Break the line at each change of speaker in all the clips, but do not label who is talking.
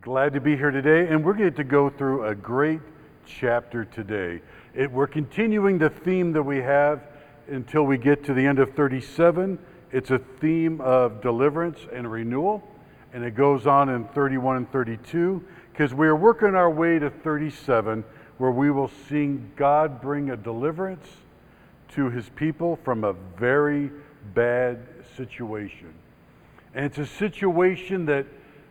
Glad to be here today, and we're going to go through a great chapter today. It, we're continuing the theme that we have until we get to the end of 37. It's a theme of deliverance and renewal, and it goes on in 31 and 32 because we're working our way to 37 where we will see God bring a deliverance to his people from a very bad situation. And it's a situation that,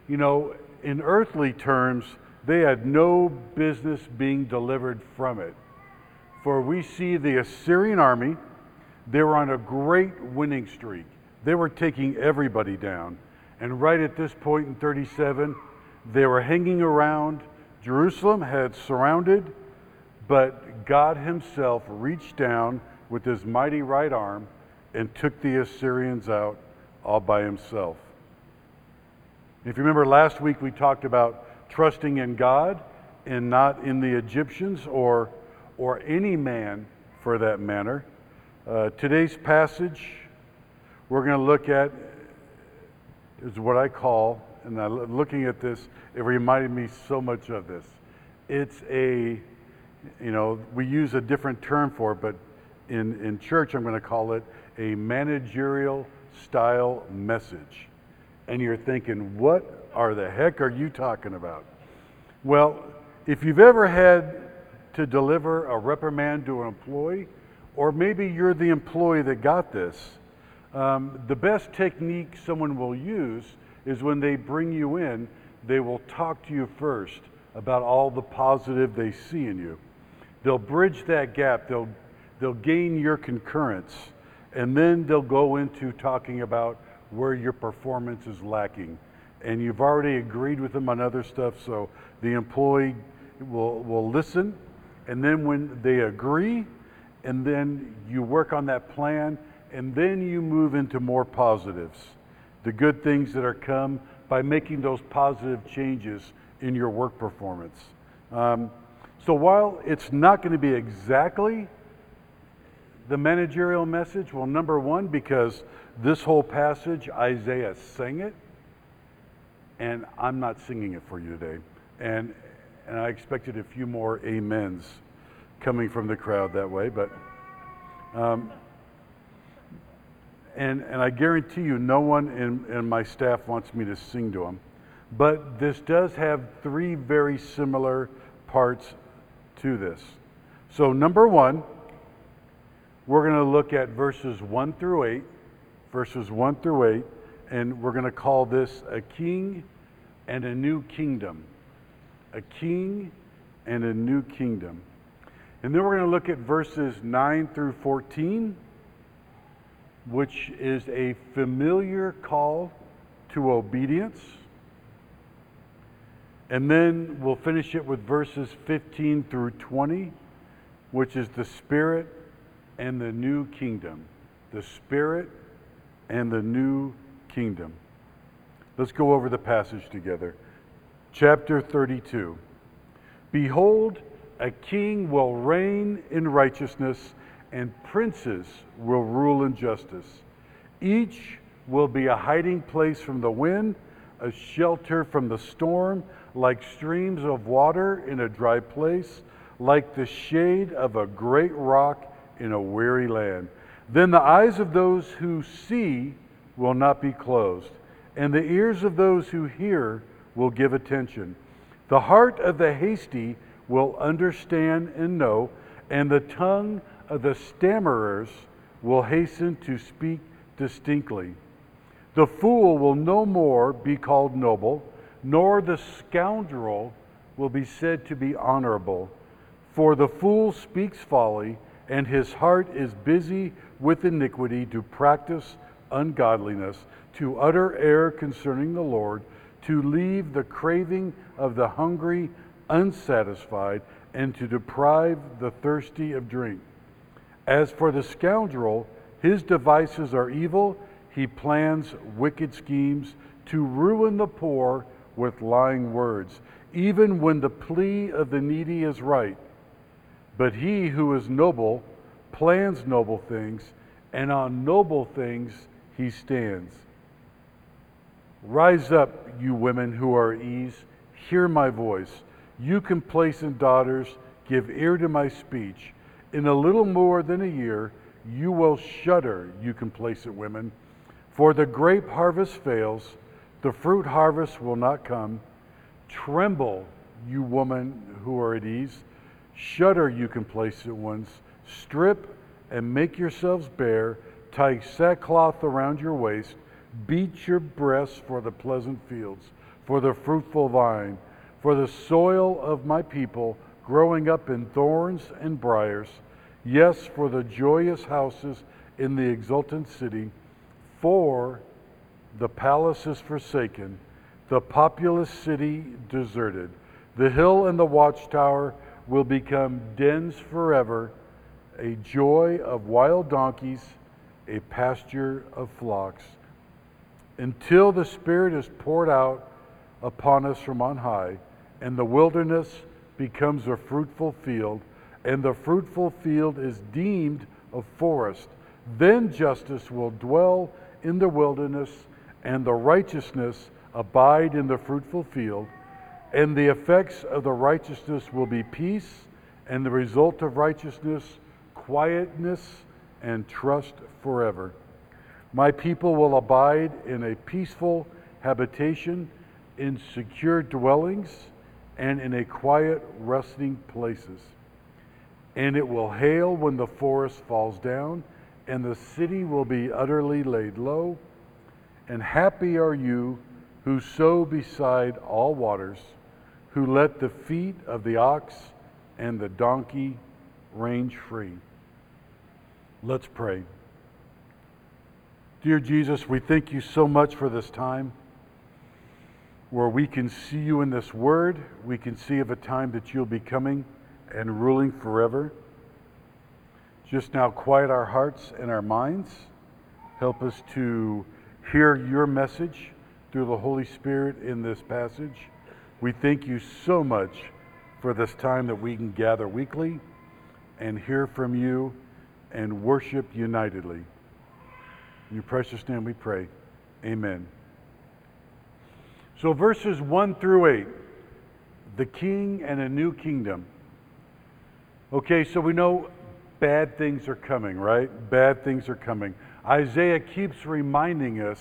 you know, in earthly terms, they had no business being delivered from it. For we see the Assyrian army, they were on a great winning streak. They were taking everybody down. And right at this point in 37, they were hanging around. Jerusalem had surrounded, but God Himself reached down with His mighty right arm and took the Assyrians out all by Himself. If you remember last week, we talked about trusting in God and not in the Egyptians or, or any man for that matter. Uh, today's passage we're going to look at is what I call, and I, looking at this, it reminded me so much of this. It's a, you know, we use a different term for it, but in, in church, I'm going to call it a managerial style message and you're thinking, what are the heck are you talking about? Well, if you've ever had to deliver a reprimand to an employee, or maybe you're the employee that got this, um, the best technique someone will use is when they bring you in, they will talk to you first about all the positive they see in you. They'll bridge that gap, they'll, they'll gain your concurrence, and then they'll go into talking about where your performance is lacking. And you've already agreed with them on other stuff, so the employee will, will listen. And then when they agree, and then you work on that plan, and then you move into more positives. The good things that are come by making those positive changes in your work performance. Um, so while it's not going to be exactly the managerial message, well, number one, because this whole passage, Isaiah sang it, and I'm not singing it for you today. And, and I expected a few more amens coming from the crowd that way, but. Um, and, and I guarantee you, no one in, in my staff wants me to sing to them. But this does have three very similar parts to this. So, number one, we're going to look at verses 1 through 8 verses 1 through 8, and we're going to call this a king and a new kingdom. A king and a new kingdom. And then we're going to look at verses 9 through 14, which is a familiar call to obedience. And then we'll finish it with verses 15 through 20, which is the Spirit and the new kingdom. The Spirit and the new kingdom. Let's go over the passage together. Chapter 32 Behold, a king will reign in righteousness, and princes will rule in justice. Each will be a hiding place from the wind, a shelter from the storm, like streams of water in a dry place, like the shade of a great rock in a weary land. Then the eyes of those who see will not be closed, and the ears of those who hear will give attention. The heart of the hasty will understand and know, and the tongue of the stammerers will hasten to speak distinctly. The fool will no more be called noble, nor the scoundrel will be said to be honorable. For the fool speaks folly, and his heart is busy with iniquity, to practice ungodliness, to utter error concerning the Lord, to leave the craving of the hungry unsatisfied, and to deprive the thirsty of drink. As for the scoundrel, his devices are evil. He plans wicked schemes to ruin the poor with lying words, even when the plea of the needy is right. But he who is noble plans noble things, and on noble things he stands. Rise up, you women who are at ease, hear my voice. You complacent daughters, give ear to my speech. In a little more than a year, you will shudder, you complacent women. For the grape harvest fails, the fruit harvest will not come. Tremble, you woman who are at ease. Shudder, you can place complacent ones. Strip and make yourselves bare. Tie sackcloth around your waist. Beat your breasts for the pleasant fields, for the fruitful vine, for the soil of my people growing up in thorns and briers. Yes, for the joyous houses in the exultant city. For the palace is forsaken, the populous city deserted. The hill and the watchtower will become dens forever, a joy of wild donkeys, a pasture of flocks. Until the Spirit is poured out upon us from on high, and the wilderness becomes a fruitful field, and the fruitful field is deemed a forest, then justice will dwell in the wilderness, and the righteousness abide in the fruitful field. And the effects of the righteousness will be peace, and the result of righteousness, quietness and trust forever. My people will abide in a peaceful habitation, in secure dwellings, and in a quiet resting places. And it will hail when the forest falls down, and the city will be utterly laid low. And happy are you who sow beside all waters who let the feet of the ox and the donkey range free. Let's pray. Dear Jesus, we thank you so much for this time where we can see you in this word. We can see of a time that you'll be coming and ruling forever. Just now, quiet our hearts and our minds. Help us to hear your message through the Holy Spirit in this passage. We thank you so much for this time that we can gather weekly and hear from you and worship unitedly. In your precious name we pray. Amen. So, verses 1 through 8 the king and a new kingdom. Okay, so we know bad things are coming, right? Bad things are coming. Isaiah keeps reminding us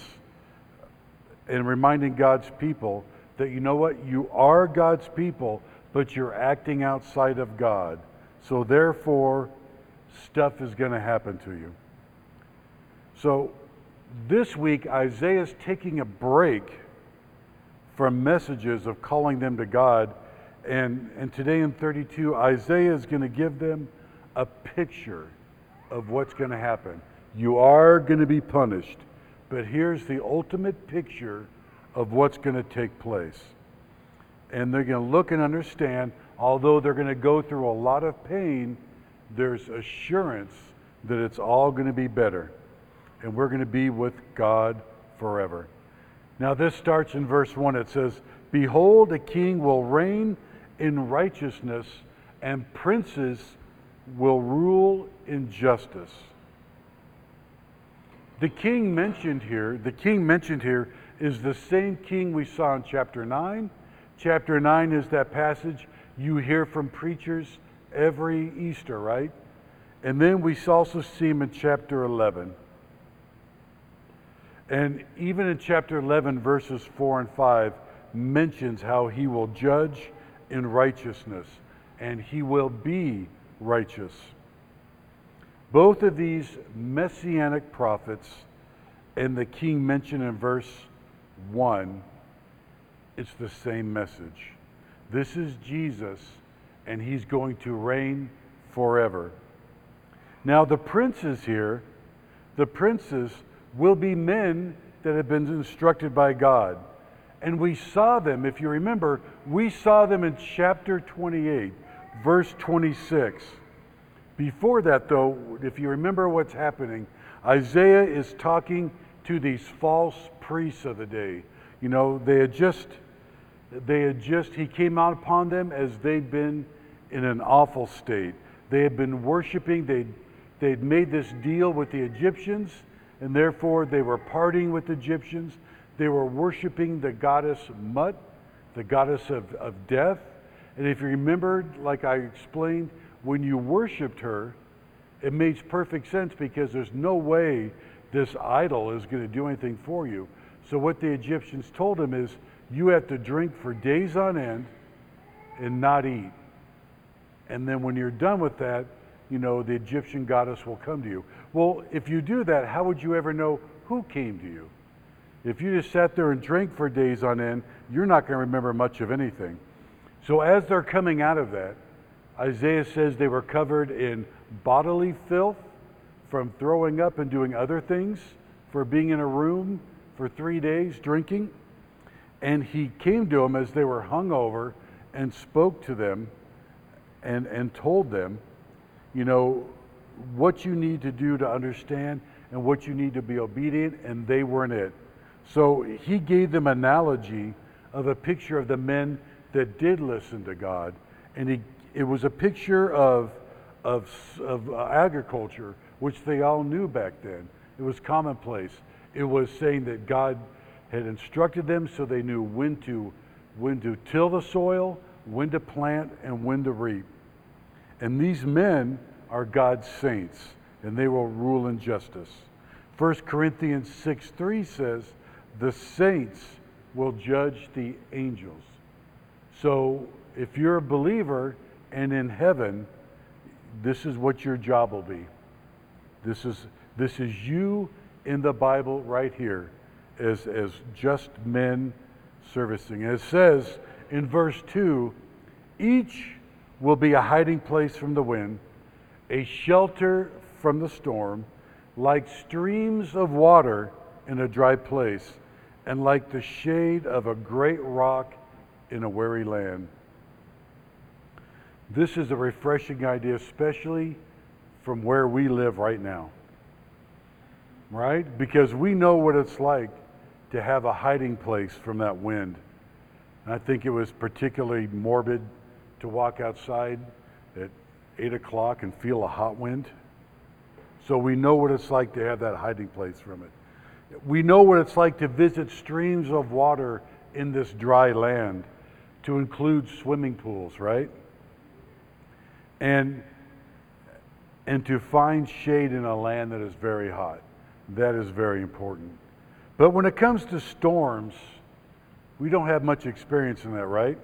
and reminding God's people that you know what? You are God's people, but you're acting outside of God. So therefore, stuff is going to happen to you. So this week, Isaiah is taking a break from messages of calling them to God. And, and today in 32, Isaiah is going to give them a picture of what's going to happen. You are going to be punished, but here's the ultimate picture of what's going to take place. And they're going to look and understand, although they're going to go through a lot of pain, there's assurance that it's all going to be better. And we're going to be with God forever. Now, this starts in verse 1. It says, Behold, a king will reign in righteousness, and princes will rule in justice. The king mentioned here, the king mentioned here is the same king we saw in chapter 9. Chapter 9 is that passage you hear from preachers every Easter, right? And then we also see him in chapter 11. And even in chapter 11, verses 4 and 5, mentions how he will judge in righteousness and he will be righteous. Both of these messianic prophets and the king mentioned in verse 1, it's the same message. This is Jesus, and he's going to reign forever. Now, the princes here, the princes will be men that have been instructed by God. And we saw them, if you remember, we saw them in chapter 28, verse 26. Before that, though, if you remember what's happening, Isaiah is talking to these false priests of the day. You know, they had just, they had just, he came out upon them as they'd been in an awful state. They had been worshiping, they'd, they'd made this deal with the Egyptians, and therefore they were partying with the Egyptians. They were worshiping the goddess Mut, the goddess of, of death. And if you remembered, like I explained, when you worshiped her, it makes perfect sense because there's no way this idol is going to do anything for you. So, what the Egyptians told him is, you have to drink for days on end and not eat. And then when you're done with that, you know, the Egyptian goddess will come to you. Well, if you do that, how would you ever know who came to you? If you just sat there and drank for days on end, you're not going to remember much of anything. So, as they're coming out of that, Isaiah says they were covered in bodily filth from throwing up and doing other things, for being in a room for three days drinking. And he came to them as they were hung over and spoke to them and, and told them, you know, what you need to do to understand and what you need to be obedient, and they weren't it. So he gave them analogy of a picture of the men that did listen to God, and he, it was a picture of, of, of uh, agriculture, which they all knew back then. It was commonplace. It was saying that God had instructed them so they knew when to, when to till the soil, when to plant, and when to reap. And these men are God's saints, and they will rule in justice. 1 Corinthians 6 3 says, The saints will judge the angels. So if you're a believer and in heaven, this is what your job will be. This is, this is you in the Bible right here as, as just men servicing. it says in verse 2 each will be a hiding place from the wind, a shelter from the storm, like streams of water in a dry place, and like the shade of a great rock in a weary land. This is a refreshing idea, especially from where we live right now. Right? Because we know what it's like to have a hiding place from that wind. And I think it was particularly morbid to walk outside at 8 o'clock and feel a hot wind. So we know what it's like to have that hiding place from it. We know what it's like to visit streams of water in this dry land, to include swimming pools, right? And and to find shade in a land that is very hot. That is very important. But when it comes to storms, we don't have much experience in that, right?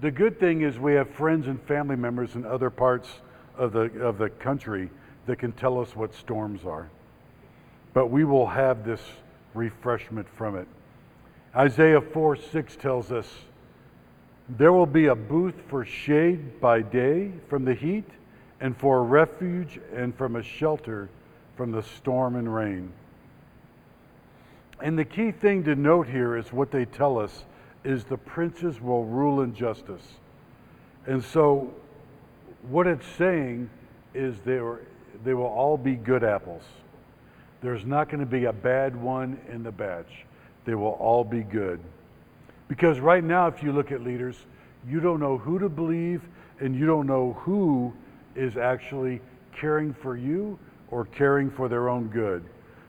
The good thing is we have friends and family members in other parts of the, of the country that can tell us what storms are. But we will have this refreshment from it. Isaiah 4 6 tells us, There will be a booth for shade by day from the heat, and for a refuge and from a shelter from the storm and rain. And the key thing to note here is what they tell us is the princes will rule in justice. And so, what it's saying is they, were, they will all be good apples. There's not going to be a bad one in the batch. They will all be good. Because right now, if you look at leaders, you don't know who to believe and you don't know who is actually caring for you or caring for their own good.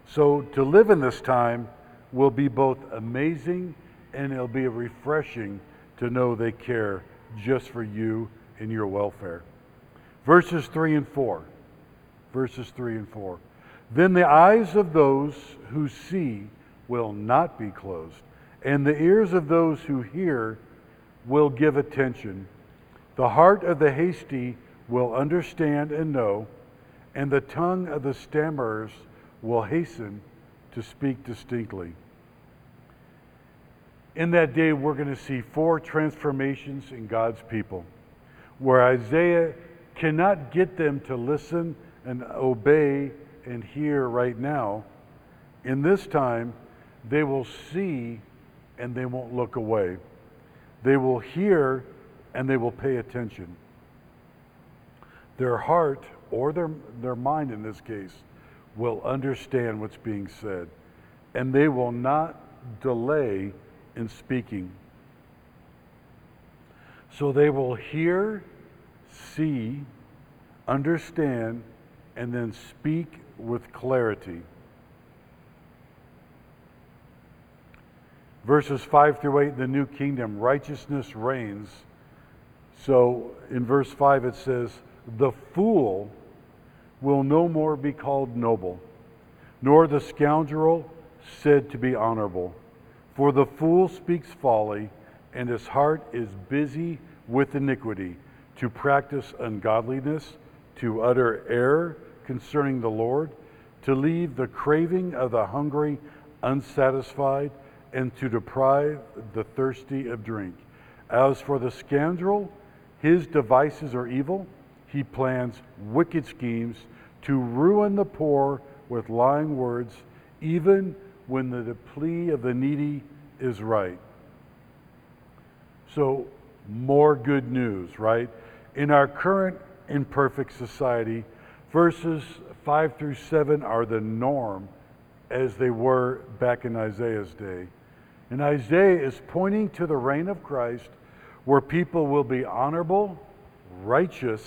So to live in this time will be both amazing and it'll be refreshing to know they care just for you and your welfare. Verses 3 and 4. Verses 3 and 4. Then the eyes of those who see will not be closed, and the ears of those who hear will give attention. The heart of the hasty will understand and know, and the tongue of the stammerers will hasten to speak distinctly in that day, we're going to see four transformations in God's people where Isaiah cannot get them to listen and obey and hear right now. In this time, they will see and they won't look away. They will hear and they will pay attention. Their heart, or their, their mind in this case, will understand what's being said. And they will not delay in speaking. So they will hear, see, understand, and then speak with clarity. Verses 5 through 8, the new kingdom, righteousness reigns. So in verse 5, it says, The fool will no more be called noble, nor the scoundrel said to be honorable. For the fool speaks folly, and his heart is busy with iniquity, to practice ungodliness, to utter error concerning the Lord, to leave the craving of the hungry unsatisfied, and to deprive the thirsty of drink. As for the scoundrel, his devices are evil. He plans wicked schemes to ruin the poor with lying words, even when the, plea of the needy is right. So, more good news, right? In our current imperfect society, verses 5 through 7 are the norm as they were back in Isaiah's day. And Isaiah is pointing to the reign of Christ where people will be honorable, righteous,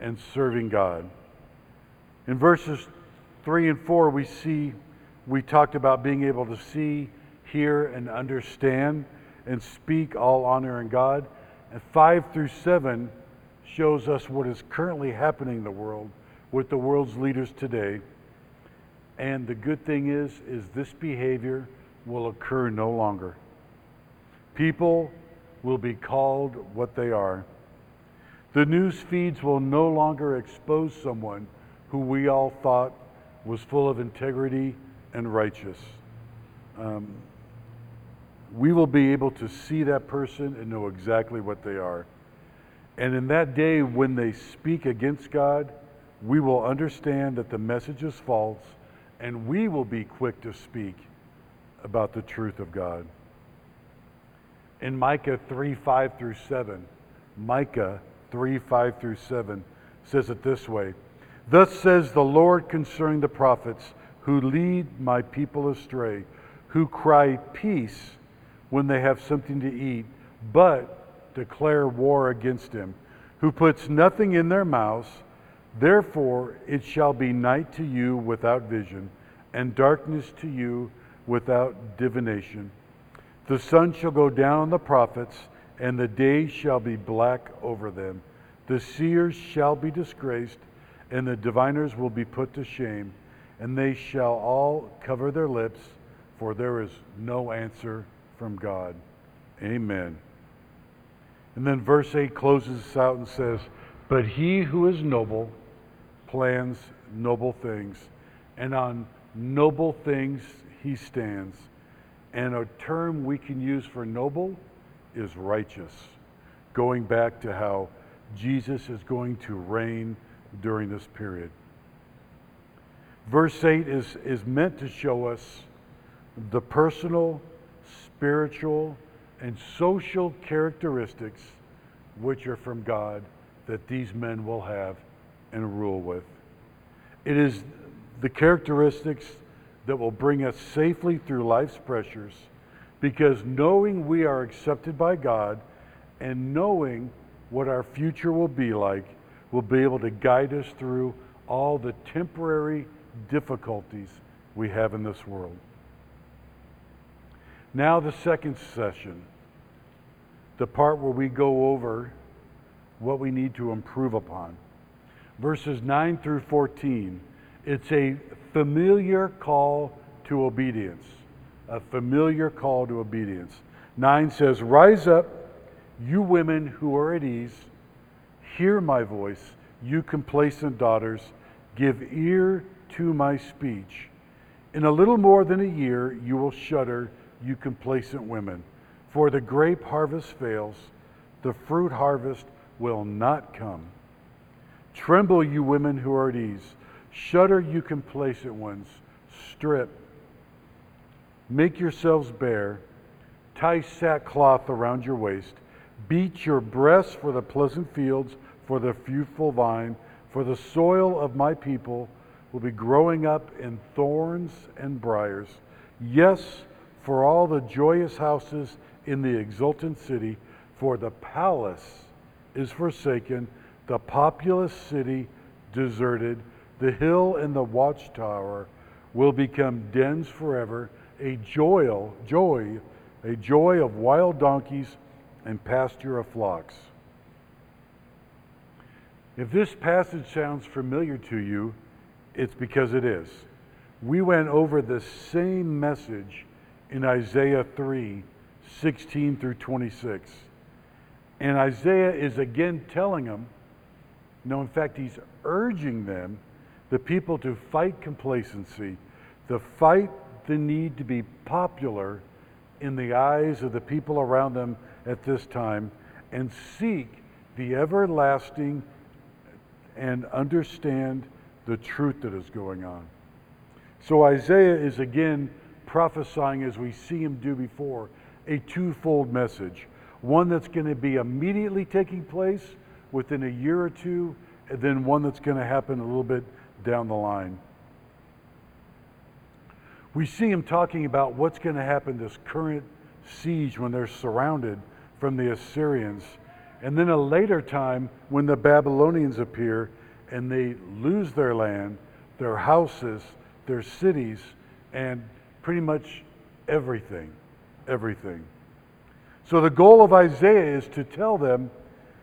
and serving God. In verses 3 and 4, we see, we talked about being able to see, hear, and understand and speak all honor in God. And 5 through 7 shows us what is currently happening in the world with the world's leaders today. And the good thing is, is this behavior will occur no longer. People will be called what they are. The news feeds will no longer expose someone who we all thought was full of integrity and righteous. Um, we will be able to see that person and know exactly what they are. And in that day, when they speak against God, we will understand that the message is false and we will be quick to speak about the truth of God. In Micah 3 5 through 7, Micah 3 5 through 7 says it this way Thus says the Lord concerning the prophets who lead my people astray, who cry peace when they have something to eat, but declare war against him, who puts nothing in their mouths Therefore it shall be night to you without vision, and darkness to you without divination. The sun shall go down on the prophets, and the day shall be black over them. The seers shall be disgraced, and the diviners will be put to shame, and they shall all cover their lips, for there is no answer from God. Amen. And then verse 8 closes this out and says, But he who is noble, plans noble things, and on noble things he stands. And a term we can use for noble is righteous, going back to how Jesus is going to reign during this period. Verse 8 is, is meant to show us the personal, spiritual, and social characteristics which are from God that these men will have and rule with. It is the characteristics that will bring us safely through life's pressures because knowing we are accepted by God and knowing what our future will be like will be able to guide us through all the temporary difficulties we have in this world. Now, the second session, the part where we go over what we need to improve upon verses 9 through 14. It's a familiar call to obedience. A familiar call to obedience. 9 says, Rise up, you women who are at ease, hear my voice, you complacent daughters, give ear to my speech. In a little more than a year, you will shudder, you complacent women. For the grape harvest fails, the fruit harvest will not come. Tremble, you women who are at ease. Shudder, you complacent ones. Strip. Make yourselves bare. Tie sackcloth around your waist. Beat your breasts for the pleasant fields, for the fruitful vine, for the soil of my people will be growing up in thorns and briers. Yes, for all the joyous houses in the exultant city, for the palace is forsaken the populous city deserted, the hill and the watchtower will become dens forever. A joy, joy, a joy of wild donkeys and pasture of flocks. If this passage sounds familiar to you, it's because it is. We went over the same message in Isaiah 3 16 through 26. And Isaiah is again telling them, no, in fact, he's urging them, the people, to fight complacency, to fight the need to be popular in the eyes of the people around them at this time, and seek the everlasting and understand the truth that is going on. So Isaiah is again prophesying, as we see him do before, a twofold message. One that's going to be immediately taking place within a year or two, and then one that's going to happen a little bit down the line. We see him talking about what's going to happen this current siege when they're surrounded from the Assyrians. And then a later time when the Babylonians appear and they lose their land, their houses, their cities, and pretty much everything. Everything. So the goal of Isaiah is to tell them,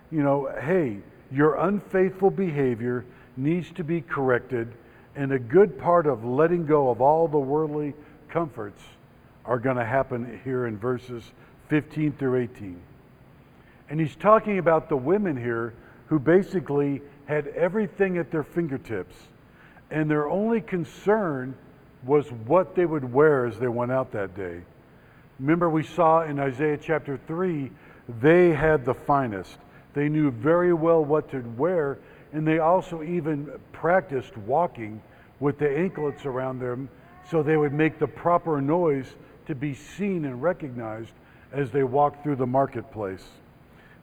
you know, hey, your unfaithful behavior needs to be corrected, and a good part of letting go of all the worldly comforts are going to happen here in verses 15 through 18. And he's talking about the women here who basically had everything at their fingertips, and their only concern was what they would wear as they went out that day. Remember, we saw in Isaiah chapter 3, they had the finest. They knew very well what to wear, and they also even practiced walking with the anklets around them so they would make the proper noise to be seen and recognized as they walked through the marketplace.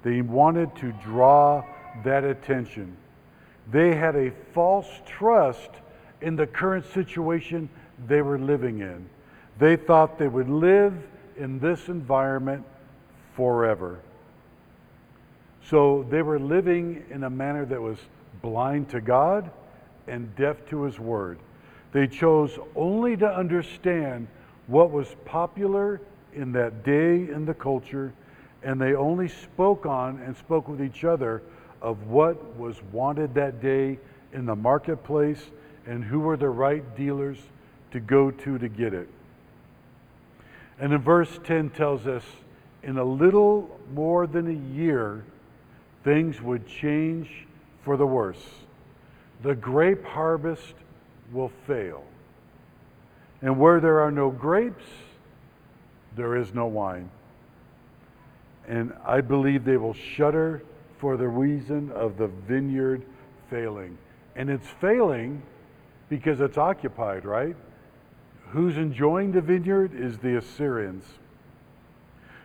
They wanted to draw that attention. They had a false trust in the current situation they were living in. They thought they would live in this environment forever. So they were living in a manner that was blind to God and deaf to His Word. They chose only to understand what was popular in that day in the culture, and they only spoke on and spoke with each other of what was wanted that day in the marketplace and who were the right dealers to go to to get it. And in verse 10 tells us in a little more than a year, things would change for the worse. The grape harvest will fail. And where there are no grapes, there is no wine. And I believe they will shudder for the reason of the vineyard failing. And it's failing because it's occupied, right? Who's enjoying the vineyard is the Assyrians.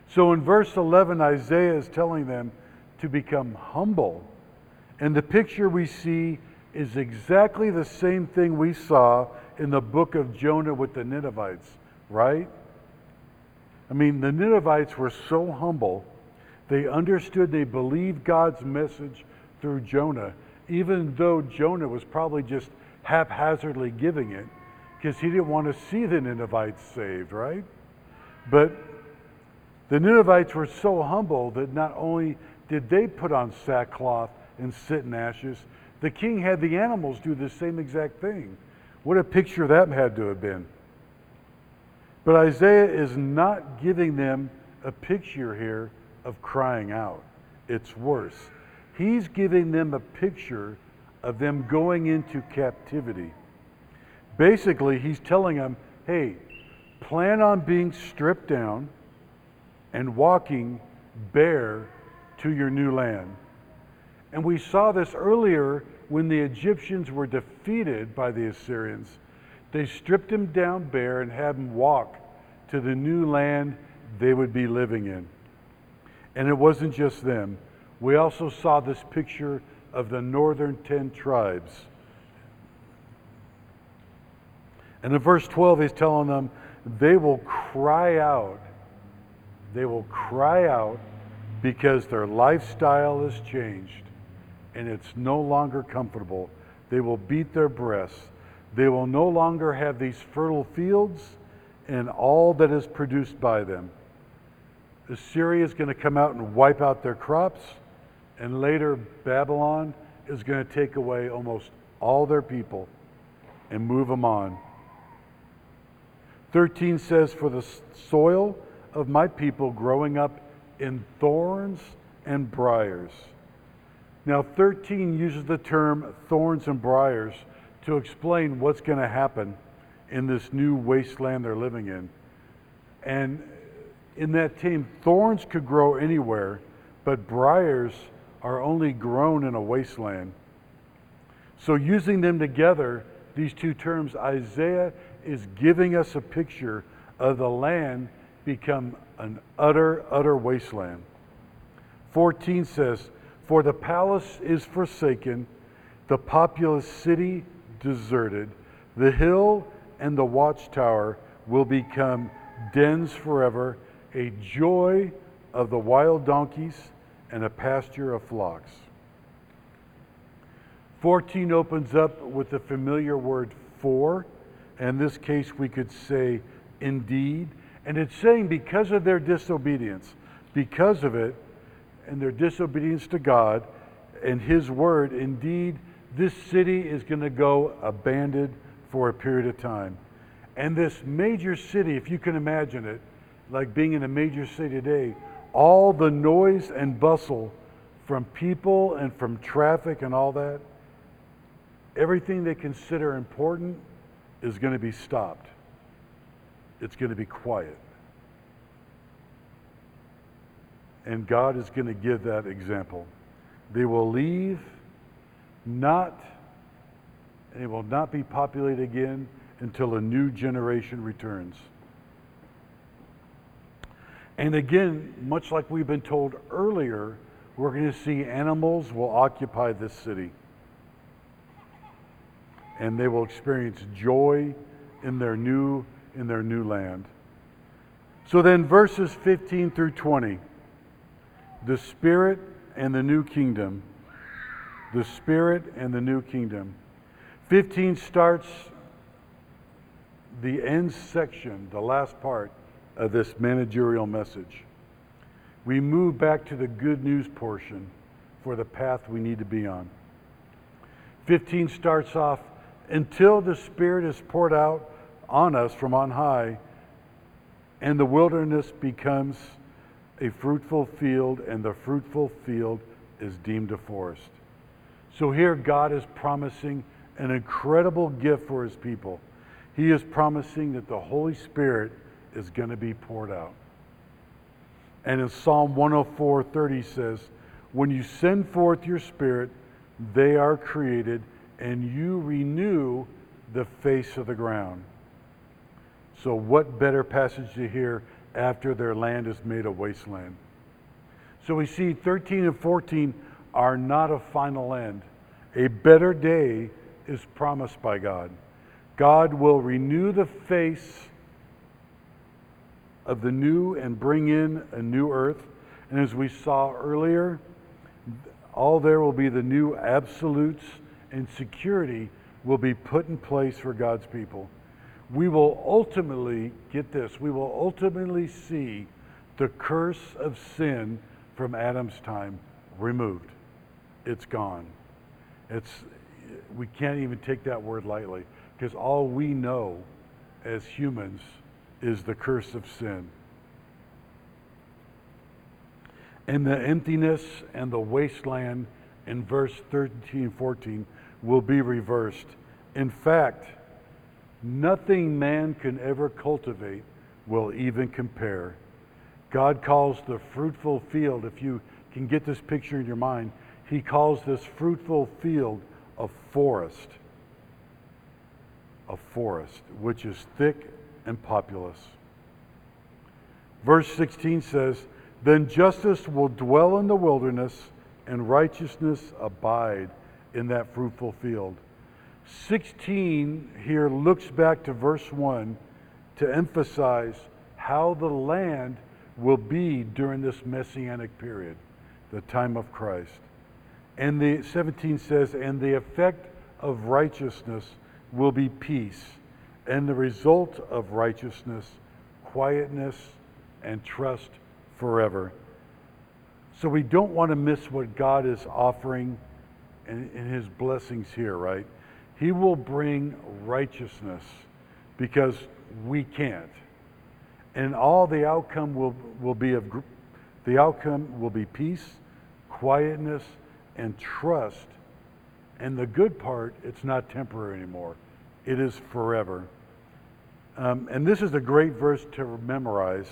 So in verse 11, Isaiah is telling them to become humble. And the picture we see is exactly the same thing we saw in the book of Jonah with the Ninevites, right? I mean, the Ninevites were so humble they understood, they believed God's message through Jonah, even though Jonah was probably just haphazardly giving it because he didn't want to see the Ninevites saved, right? But the Ninevites were so humble that not only did they put on sackcloth and sit in ashes, the king had the animals do the same exact thing. What a picture that had to have been. But Isaiah is not giving them a picture here of crying out. It's worse. He's giving them a picture of them going into captivity. Basically, he's telling them, hey, plan on being stripped down and walking bare to your new land. And we saw this earlier when the Egyptians were defeated by the Assyrians. They stripped them down bare and had them walk to the new land they would be living in. And it wasn't just them. We also saw this picture of the northern 10 tribes. And in verse 12, he's telling them, they will cry out. They will cry out because their lifestyle has changed and it's no longer comfortable. They will beat their breasts. They will no longer have these fertile fields and all that is produced by them. Assyria is going to come out and wipe out their crops, and later Babylon is going to take away almost all their people and move them on. 13 says, For the soil of my people growing up in thorns and briars. Now, 13 uses the term thorns and briars to explain what's going to happen in this new wasteland they're living in. And in that team, thorns could grow anywhere, but briars are only grown in a wasteland. So, using them together, these two terms, Isaiah is giving us a picture of the land become an utter, utter wasteland. 14 says, For the palace is forsaken, the populous city deserted, the hill and the watchtower will become dens forever, a joy of the wild donkeys and a pasture of flocks. 14 opens up with the familiar word for. In this case, we could say indeed. And it's saying because of their disobedience, because of it, and their disobedience to God and His word, indeed, this city is going to go abandoned for a period of time. And this major city, if you can imagine it, like being in a major city today, all the noise and bustle from people and from traffic and all that, everything they consider important is going to be stopped. It's going to be quiet. And God is going to give that example. They will leave not, and it will not be populated again until a new generation returns. And again, much like we've been told earlier, we're going to see animals will occupy this city. And they will experience joy in their new in their new land. So then verses 15 through 20. The spirit and the new kingdom. The spirit and the new kingdom. 15 starts the end section, the last part of this managerial message. We move back to the good news portion for the path we need to be on. 15 starts off until the Spirit is poured out on us from on high, and the wilderness becomes a fruitful field, and the fruitful field is deemed a forest. So here, God is promising an incredible gift for his people. He is promising that the Holy Spirit is going to be poured out. And in Psalm 104:30 says, "When you send forth your spirit, they are created, and you renew the face of the ground." So what better passage to hear after their land is made a wasteland? So we see 13 and 14 are not a final end. A better day is promised by God. God will renew the face of the new and bring in a new earth. And as we saw earlier, all there will be the new absolutes and security will be put in place for God's people. We will ultimately, get this, we will ultimately see the curse of sin from Adam's time removed. It's gone. It's, we can't even take that word lightly because all we know as humans is the curse of sin. And the emptiness and the wasteland in verse 13 14 will be reversed. In fact, nothing man can ever cultivate will even compare. God calls the fruitful field, if you can get this picture in your mind, he calls this fruitful field a forest a forest, which is thick and populous. Verse 16 says, Then justice will dwell in the wilderness, and righteousness abide in that fruitful field. 16 here looks back to verse 1 to emphasize how the land will be during this messianic period, the time of Christ. And the 17 says, And the effect of righteousness will be peace, and the result of righteousness, quietness, and trust forever. So we don't want to miss what God is offering in, in his blessings here, right? He will bring righteousness because we can't. And all the outcome will, will be of the outcome will be peace, quietness, and trust. And the good part, it's not temporary anymore. It is forever. Um, and this is a great verse to memorize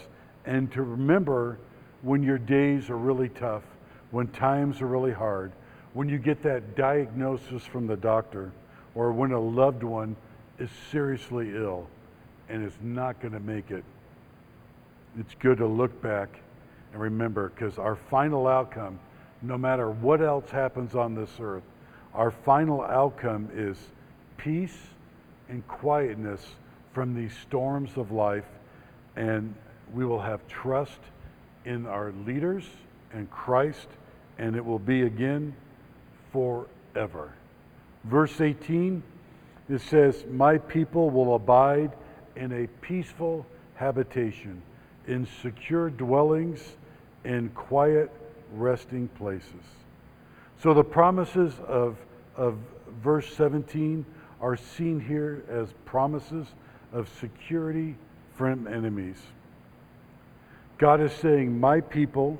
and to remember when your days are really tough, when times are really hard, when you get that diagnosis from the doctor, or when a loved one is seriously ill and is not going to make it. It's good to look back and remember because our final outcome, no matter what else happens on this earth, our final outcome is peace and quietness from these storms of life, and we will have trust in our leaders and Christ, and it will be again forever. Verse 18, it says, My people will abide in a peaceful habitation, in secure dwellings, in quiet resting places. So the promises of, of verse 17 are seen here as promises of security from enemies. God is saying, My people,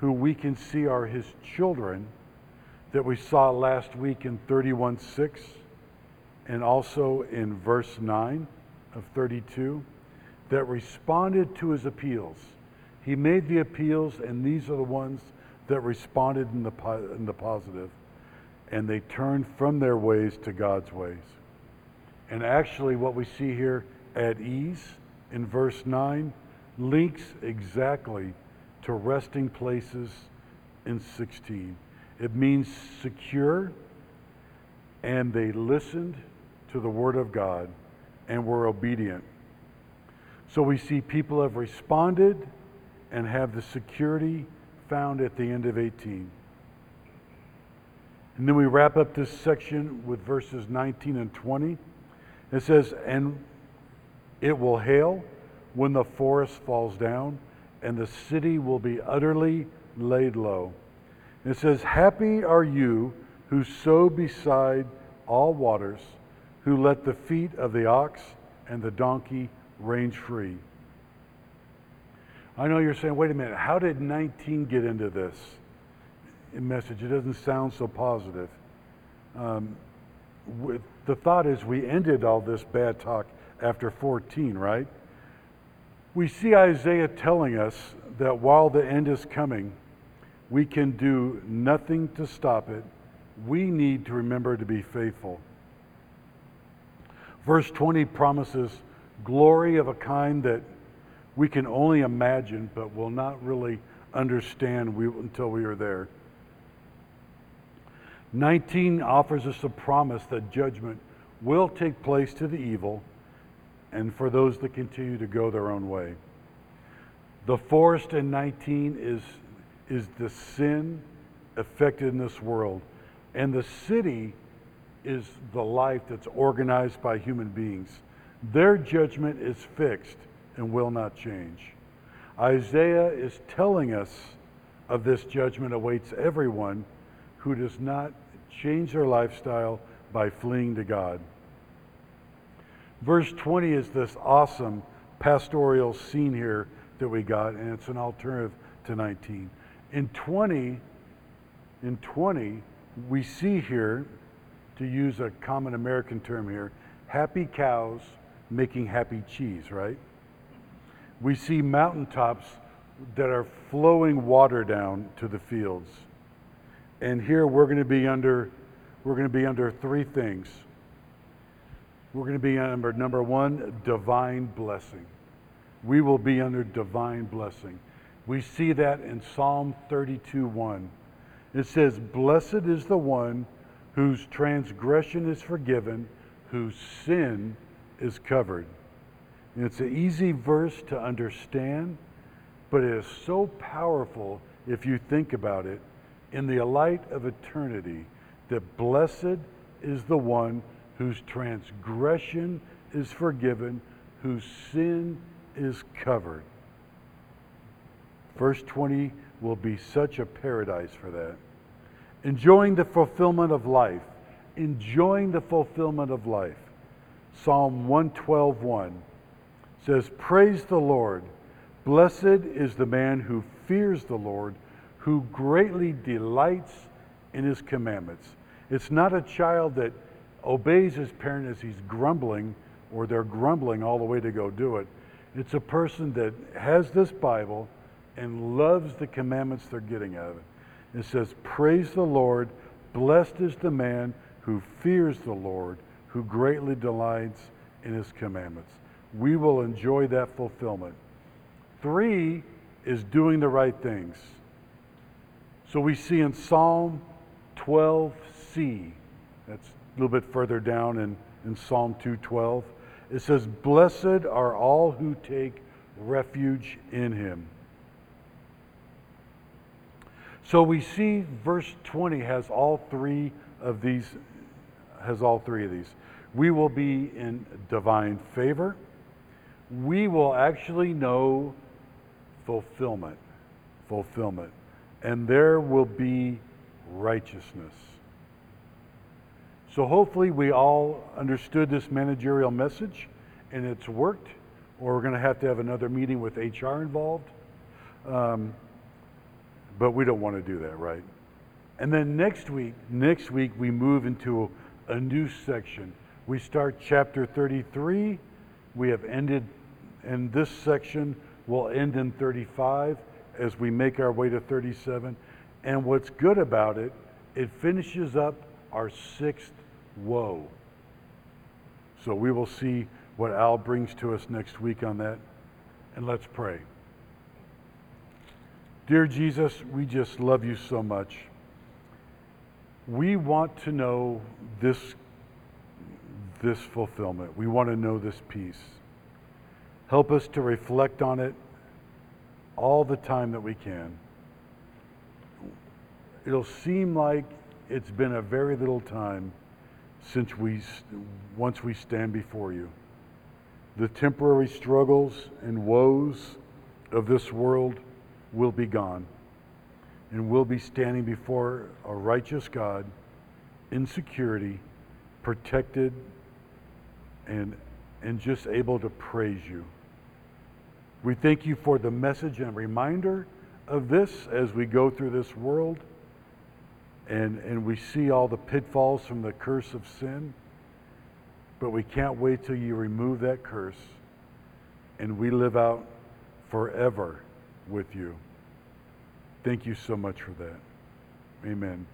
who we can see are his children, that we saw last week in 31 6 and also in verse 9 of 32 that responded to his appeals. He made the appeals, and these are the ones that responded in the, in the positive, and they turned from their ways to God's ways. And actually, what we see here at ease in verse 9 links exactly to resting places in 16. It means secure, and they listened to the Word of God and were obedient. So we see people have responded and have the security found at the end of 18. And then we wrap up this section with verses 19 and 20. It says, And it will hail when the forest falls down, and the city will be utterly laid low. It says, Happy are you who sow beside all waters, who let the feet of the ox and the donkey range free. I know you're saying, wait a minute, how did 19 get into this message? It doesn't sound so positive. Um, with, the thought is we ended all this bad talk after 14, right? We see Isaiah telling us that while the end is coming, we can do nothing to stop it. We need to remember to be faithful. Verse 20 promises glory of a kind that we can only imagine, but will not really understand we, until we are there. 19 offers us a promise that judgment will take place to the evil and for those that continue to go their own way. The forest in 19 is is the sin affected in this world. And the city is the life that's organized by human beings. Their judgment is fixed and will not change. Isaiah is telling us of this judgment awaits everyone who does not change their lifestyle by fleeing to God. Verse 20 is this awesome pastoral scene here that we got, and it's an alternative to 19. In 20, in 20, we see here, to use a common American term here, happy cows making happy cheese, right? We see mountaintops that are flowing water down to the fields. And here we're going to be under we're going to be under three things. We're going to be under number 1 divine blessing. We will be under divine blessing. We see that in Psalm 32 1. It says, Blessed is the one whose transgression is forgiven, whose sin is covered. And it's an easy verse to understand, but it is so powerful if you think about it in the light of eternity that blessed is the one whose transgression is forgiven, whose sin is covered. Verse 20 will be such a paradise for that. Enjoying the fulfillment of life. Enjoying the fulfillment of life. Psalm 112:1 says, "Praise the Lord. Blessed is the man who fears the Lord, who greatly delights in his commandments." It's not a child that obeys his parent as he's grumbling or they're grumbling all the way to go do it. It's a person that has this Bible and loves the commandments they're getting out of it. It says, Praise the Lord, blessed is the man who fears the Lord, who greatly delights in his commandments. We will enjoy that fulfillment. Three is doing the right things. So we see in Psalm 12c, that's a little bit further down in, in Psalm 212, it says, Blessed are all who take refuge in him. So we see verse 20 has all three of these, has all three of these. We will be in divine favor. We will actually know fulfillment. Fulfillment. And there will be righteousness. So hopefully we all understood this managerial message and it's worked, or we're going to have to have another meeting with HR involved. Um, but we don't want to do that, right? And then next week, next week we move into a new section. We start chapter 33. We have ended, and this section will end in 35 as we make our way to 37. And what's good about it, it finishes up our sixth woe. So we will see what Al brings to us next week on that. And let's pray. Dear Jesus, we just love you so much. We want to know this, this fulfillment. We want to know this peace. Help us to reflect on it all the time that we can. It'll seem like it's been a very little time since we once we stand before you. The temporary struggles and woes of this world will be gone, and we'll be standing before a righteous God in security, protected, and, and just able to praise you. We thank you for the message and reminder of this as we go through this world and, and we see all the pitfalls from the curse of sin. But we can't wait till you remove that curse and we live out forever with you. Thank you so much for that. Amen.